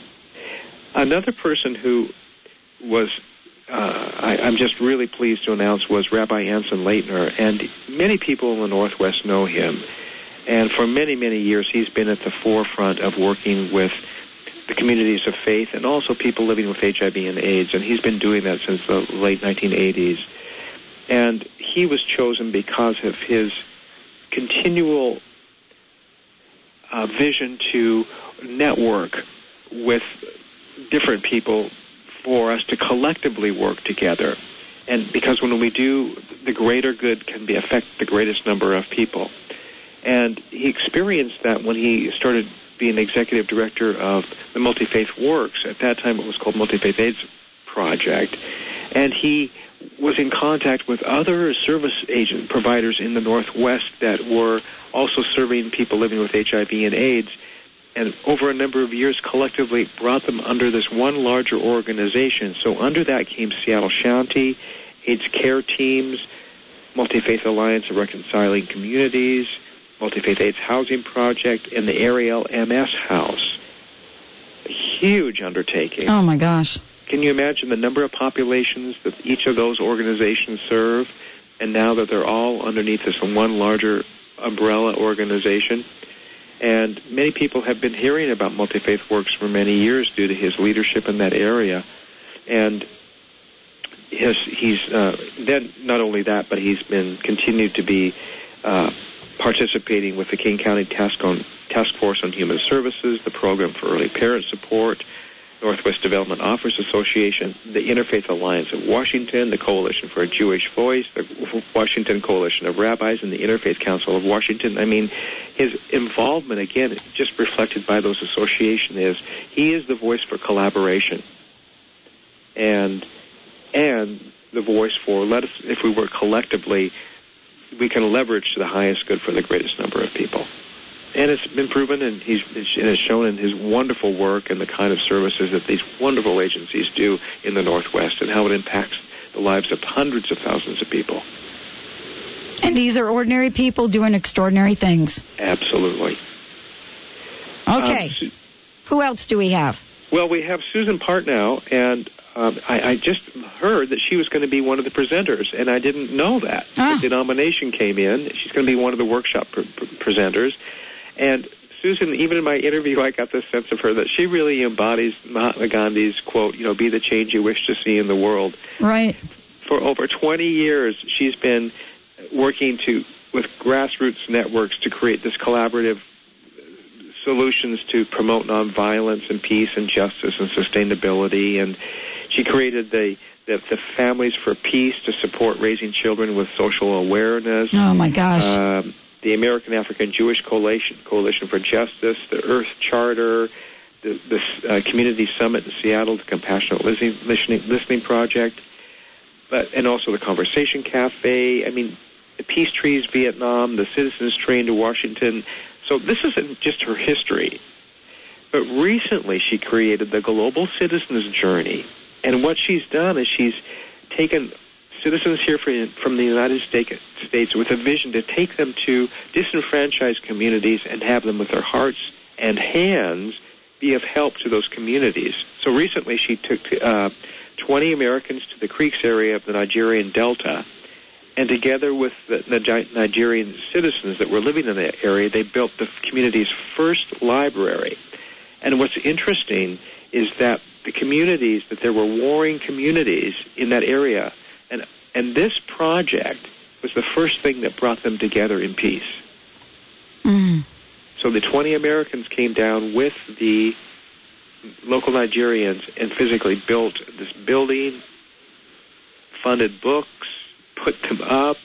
Another person who was, uh, I, I'm just really pleased to announce, was Rabbi Anson Laytner, and many people in the Northwest know him. And for many, many years, he's been at the forefront of working with the communities of faith and also people living with HIV and AIDS. And he's been doing that since the late 1980s. And he was chosen because of his continual uh, vision to network with different people for us to collectively work together. And because when we do, the greater good can be affect the greatest number of people. And he experienced that when he started being executive director of the Multi Faith Works. At that time, it was called Multi Faith AIDS Project. And he was in contact with other service agent providers in the Northwest that were also serving people living with HIV and AIDS. And over a number of years, collectively brought them under this one larger organization. So under that came Seattle Shanti, AIDS care teams, Multi Faith Alliance of Reconciling Communities, Multi Faith AIDS Housing Project, and the Ariel MS House. A huge undertaking. Oh my gosh. Can you imagine the number of populations that each of those organizations serve? And now that they're all underneath this one larger umbrella organization. And many people have been hearing about Multi Faith Works for many years due to his leadership in that area. And his, he's uh, then not only that, but he's been continued to be uh, participating with the King County Task on Task Force on Human Services, the Program for Early Parent Support, Northwest Development Offers Association, the Interfaith Alliance of Washington, the Coalition for a Jewish Voice, the Washington Coalition of Rabbis, and the Interfaith Council of Washington. I mean, his involvement, again, just reflected by those associations, is he is the voice for collaboration. And and the voice for let us, if we work collectively, we can leverage to the highest good for the greatest number of people. And it's been proven, and he's it has shown in his wonderful work and the kind of services that these wonderful agencies do in the Northwest, and how it impacts the lives of hundreds of thousands of people. And these are ordinary people doing extraordinary things. Absolutely. Okay. Um, Who else do we have? Well, we have Susan Partnow, and um, I, I just heard that she was going to be one of the presenters, and I didn't know that. Ah. The nomination came in. She's going to be one of the workshop pre- pre- presenters. And Susan, even in my interview, I got this sense of her that she really embodies Mahatma Gandhi's quote, you know, be the change you wish to see in the world. Right. For over 20 years, she's been working to with grassroots networks to create this collaborative solutions to promote nonviolence and peace and justice and sustainability. And she created the, the, the Families for Peace to support raising children with social awareness. Oh my gosh. Um, the American African Jewish Coalition, Coalition for Justice, the Earth Charter, the, the uh, Community Summit in Seattle, the Compassionate Listening, Listening, Listening Project, but and also the Conversation Cafe. I mean, the Peace Trees Vietnam, the Citizens Train to Washington. So this isn't just her history, but recently she created the Global Citizens Journey, and what she's done is she's taken citizens here from the United States, with a vision to take them to disenfranchised communities and have them with their hearts and hands be of help to those communities. So recently she took uh, 20 Americans to the Creeks area of the Nigerian Delta, and together with the Nigerian citizens that were living in that area, they built the community's first library. And what's interesting is that the communities, that there were warring communities in that area, and, and this project was the first thing that brought them together in peace. Mm. So the 20 Americans came down with the local Nigerians and physically built this building, funded books, put them up,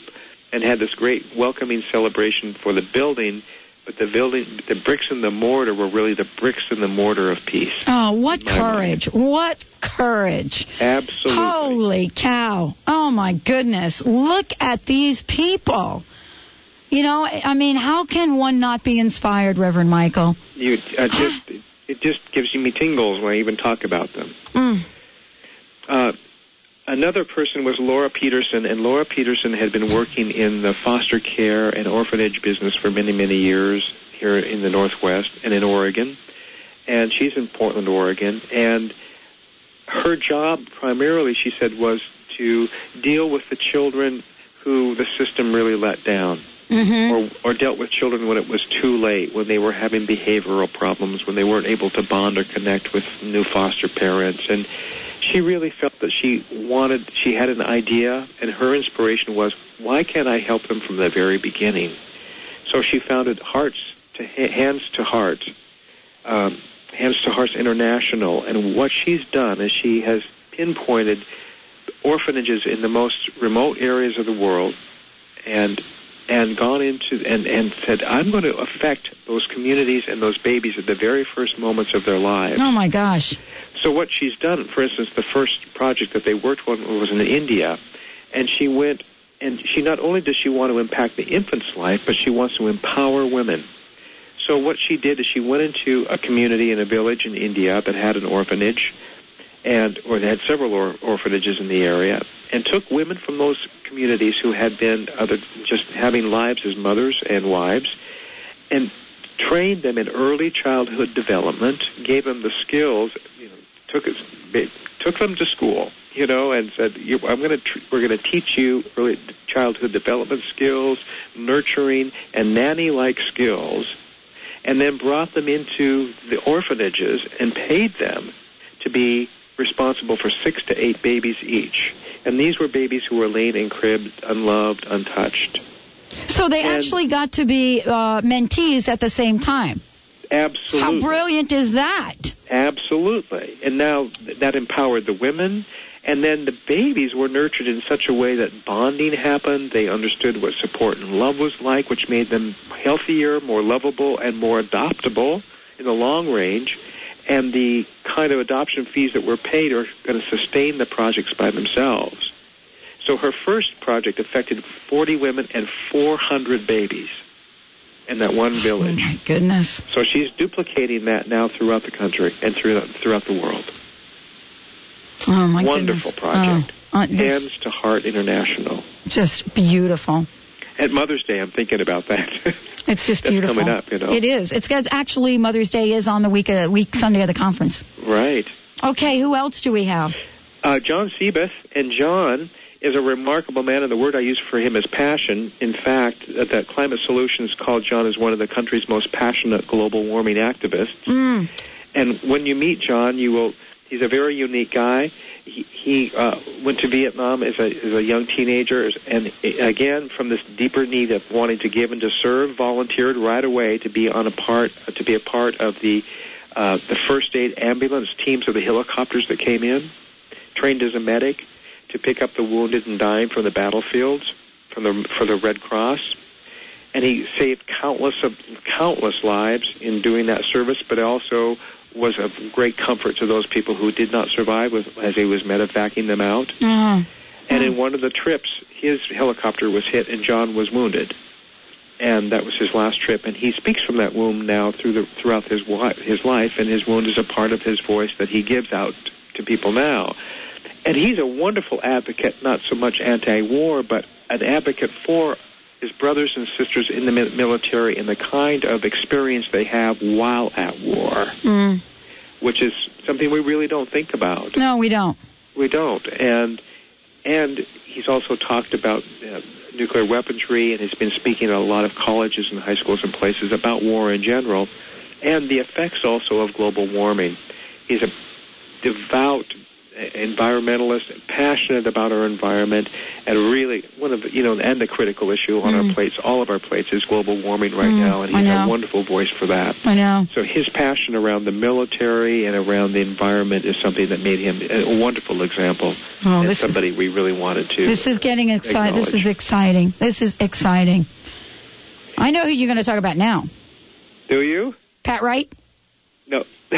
and had this great welcoming celebration for the building. But the building, the bricks and the mortar were really the bricks and the mortar of peace. Oh, what courage. What courage. Absolutely. Holy cow. Oh, my goodness. Look at these people. You know, I mean, how can one not be inspired, Reverend Michael? You uh, just it just gives me tingles when I even talk about them. Mm. Uh, another person was Laura Peterson, and Laura Peterson had been working in the foster care and orphanage business for many, many years here in the Northwest and in Oregon. And she's in Portland, Oregon. And her job primarily, she said, was to deal with the children who the system really let down. Mm-hmm. Or, or dealt with children when it was too late, when they were having behavioral problems, when they weren't able to bond or connect with new foster parents. And she really felt that she wanted, she had an idea, and her inspiration was, why can't I help them from the very beginning? So she founded Hearts to Hands to Heart, um, Hands to Hearts International, and what she's done is she has pinpointed orphanages in the most remote areas of the world, and and gone into and and said, I'm going to affect those communities and those babies at the very first moments of their lives. Oh my gosh. So what she's done, for instance, the first project that they worked on was in India, and she went and she not only does she want to impact the infant's life, but she wants to empower women. So what she did is she went into a community in a village in India that had an orphanage, and or they had several or, orphanages in the area, and took women from those communities who had been other just having lives as mothers and wives, and trained them in early childhood development, gave them the skills, you know, took took them to school, you know, and said, you, "I'm going to tr- we're going to teach you early childhood development skills, nurturing and nanny-like skills." And then brought them into the orphanages and paid them to be responsible for six to eight babies each. And these were babies who were laid in cribs, unloved, untouched. So they And- actually got to be uh, mentees at the same time. Absolutely. How brilliant is that? Absolutely. And now that empowered the women. And then the babies were nurtured in such a way that bonding happened. They understood what support and love was like, which made them healthier, more lovable, and more adoptable in the long range. And the kind of adoption fees that were paid are going to sustain the projects by themselves. So her first project affected 40 women and 400 babies in that one village. Oh my goodness. So she's duplicating that now throughout the country and throughout throughout the world. Oh my Wonderful goodness. Wonderful project. Oh, uh, Hands to Heart International. just beautiful. At Mother's Day, I'm thinking about that. [LAUGHS] It's just beautiful. coming up, you know. It is. It's actually Mother's Day is on the week uh, week Sunday of the conference. right. Okay, who else do we have? Uh, John Sebeth, and John is a remarkable man, and the word I use for him is passion. In fact, that Climate Solutions called John as one of the country's most passionate global warming activists. Mm. And when you meet John, you will. He's a very unique guy. He, uh, went to Vietnam as a, as a young teenager, and again from this deeper need of wanting to give and to serve, volunteered right away to be on a part to be a part of the uh, the first aid ambulance teams of the helicopters that came in. Trained as a medic to pick up the wounded and dying from the battlefields from the for the Red Cross and he saved countless of countless lives in doing that service, but also was of great comfort to those people who did not survive with, as he was medevacing them out. Uh, And in one of the trips, his helicopter was hit and John was wounded. And that was his last trip. And he speaks from that wound now through the, throughout his, his life, and his wound is a part of his voice that he gives out to people now. And he's a wonderful advocate, not so much anti-war, but an advocate for his brothers and sisters in the military and the kind of experience they have while at war, mm. which is something we really don't think about. No, we don't. We don't. And and he's also talked about uh, nuclear weaponry and he's been speaking at a lot of colleges and high schools and places about war in general and the effects also of global warming. He's a devout environmentalist, passionate about our environment, and really one of the, you know, and the critical issue on our plates, all of our plates, is global warming right Mm, now, and I he's a wonderful voice for that. I know. So his passion around the military and around the environment is something that made him a wonderful example Oh, and this is- somebody we really wanted to. This is getting exciting. This is exciting. This is exciting. I know who you're going to talk about now. Do you? Pat Wright. No. [LAUGHS]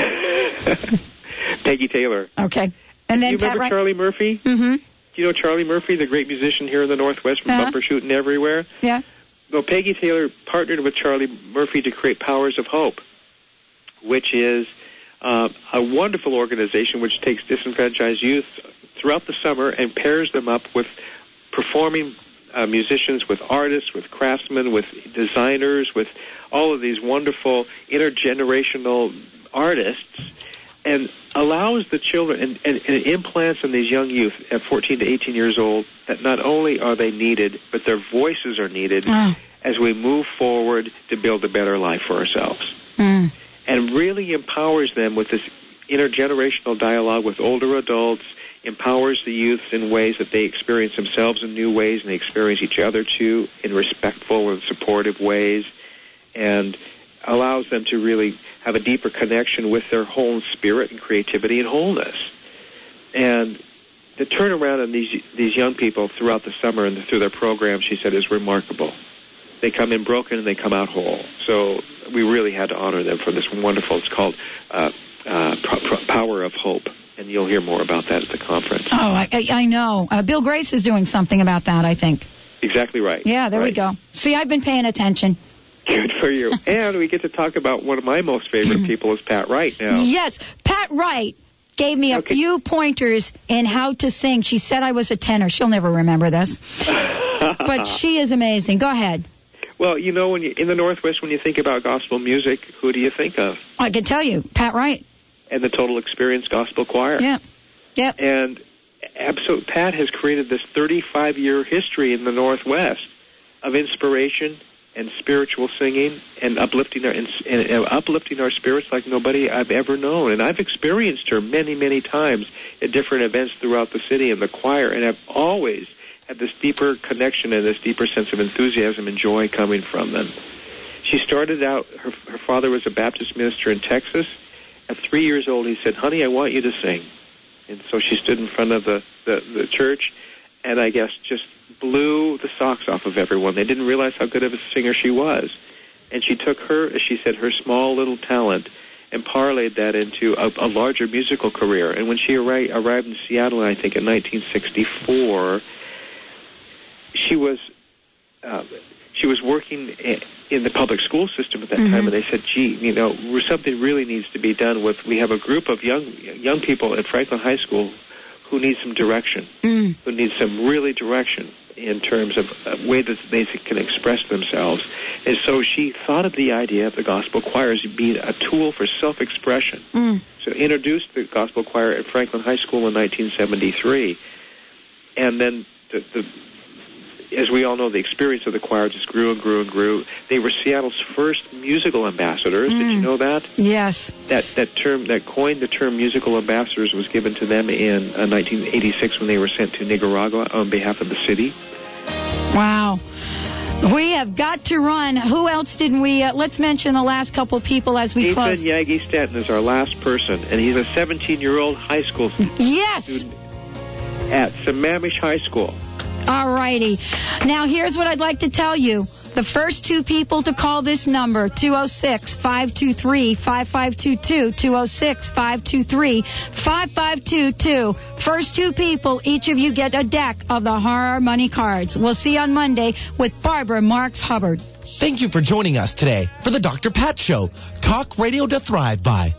Peggy Taylor. Okay. And then Do you remember. Charlie Murphy? Mm-hmm. Do you know Charlie Murphy, the great musician here in the Northwest from Uh-huh. bumper shooting everywhere? Yeah. well, Peggy Taylor partnered with Charlie Murphy to create Powers of Hope, which is uh, a wonderful organization which takes disenfranchised youth throughout the summer and pairs them up with performing uh, musicians, with artists, with craftsmen, with designers, with all of these wonderful intergenerational artists, and allows the children and, and, and implants in these young youth at 14 to 18 years old that not only are they needed, but their voices are needed Oh. as we move forward to build a better life for ourselves Mm. and really empowers them with this intergenerational dialogue with older adults, empowers the youths in ways that they experience themselves in new ways and they experience each other too in respectful and supportive ways, and allows them to really have a deeper connection with their whole spirit and creativity and wholeness. And the turnaround on these these young people throughout the summer and through their program, she said, is remarkable. They come in broken and they come out whole. So we really had to honor them for this wonderful. It's called uh, uh, Power of Hope, and you'll hear more about that at the conference. Oh, I, I, I know. Uh, Bill Grace is doing something about that, I think. Exactly right. Yeah, there we go. See, I've been paying attention. Good for you. [LAUGHS] and we get to talk about one of my most favorite [CLEARS THROAT] people is Pat Wright now. Yes, Pat Wright gave me a few pointers in how to sing. She said I was a tenor. She'll never remember this. [LAUGHS] but she is amazing. Go ahead. Well, you know, when you in the Northwest, when you think about gospel music, who do you think of? I can tell you, Pat Wright. And the Total Experience Gospel Choir. Yeah. Yep. And absolute Pat has created this 35 year history in the Northwest of inspiration and spiritual singing and uplifting our and, and uplifting our spirits like nobody I've ever known. And I've experienced her many, many times at different events throughout the city in the choir, and I've always had this deeper connection and this deeper sense of enthusiasm and joy coming from them. She started out. Her, her father was a Baptist minister in Texas. At three years old, he said, "Honey, I want you to sing." And so she stood in front of the, the, the church and I guess just blew the socks off of everyone. They didn't realize how good of a singer she was. And she took her, as she said, her small little talent and parlayed that into a, a larger musical career. And when she arri- arrived in Seattle, I think in 1964, she was uh, she was working in the public school system at that time, and they said, "Gee, you know, something really needs to be done with. We have a group of young young people at Franklin High School who need some direction, Mm. who need some really direction in terms of a way that they can express themselves." And so she thought of the idea of the gospel choir as being a tool for self-expression. Mm. So introduced the gospel choir at Franklin High School in 1973, and then the, the as we all know, the experience of the choir just grew and grew and grew. They were Seattle's first musical ambassadors. Did you know that? Yes. That that term that coined the term musical ambassadors was given to them in uh, 1986 when they were sent to Nicaragua on behalf of the city. Wow. We have got to run. Who else didn't we? Uh, let's mention the last couple people as we Ethan close. Yagi Stanton is our last person, and he's a 17-year-old high school [LAUGHS] student at Sammamish High School. All righty. Now, here's what I'd like to tell you. The first two people to call this number, 206 523 5522, 206 523 5522. First two people, each of you get a deck of the Horror Money cards. We'll see you on Monday with Barbara Marx Hubbard. Thank you for joining us today for the Dr. Pat Show. Talk radio to thrive by.